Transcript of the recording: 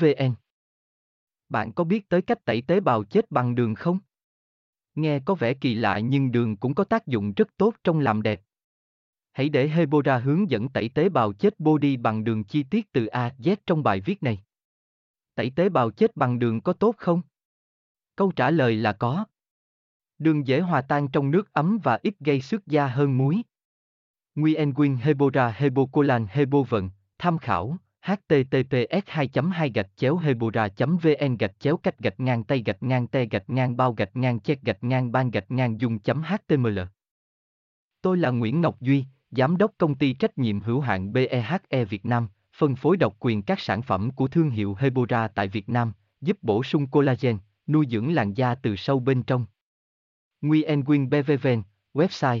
vn bạn có biết tới cách tẩy tế bào chết bằng đường không nghe có vẻ kỳ lạ nhưng đường cũng có tác dụng rất tốt trong làm đẹp hãy để hebora hướng dẫn tẩy tế bào chết body bằng đường chi tiết từ a z trong bài viết này tẩy tế bào chết bằng đường có tốt không? Câu trả lời là có. Đường dễ hòa tan trong nước ấm và ít gây xước da hơn muối. Nguyen Quyên Hebora Hebocolan Hebovận, tham khảo https 2 2 gạch chéo hebora vn gạch chéo cách gạch ngang tay gạch ngang te gạch ngang bao gạch ngang chết gạch ngang ban gạch ngang dùng html Tôi là Nguyễn Ngọc Duy, Giám đốc công ty trách nhiệm hữu hạn BEHE Việt Nam, phân phối độc quyền các sản phẩm của thương hiệu Hebora tại Việt Nam, giúp bổ sung collagen, nuôi dưỡng làn da từ sâu bên trong. Nguyen Quyên BVVN, website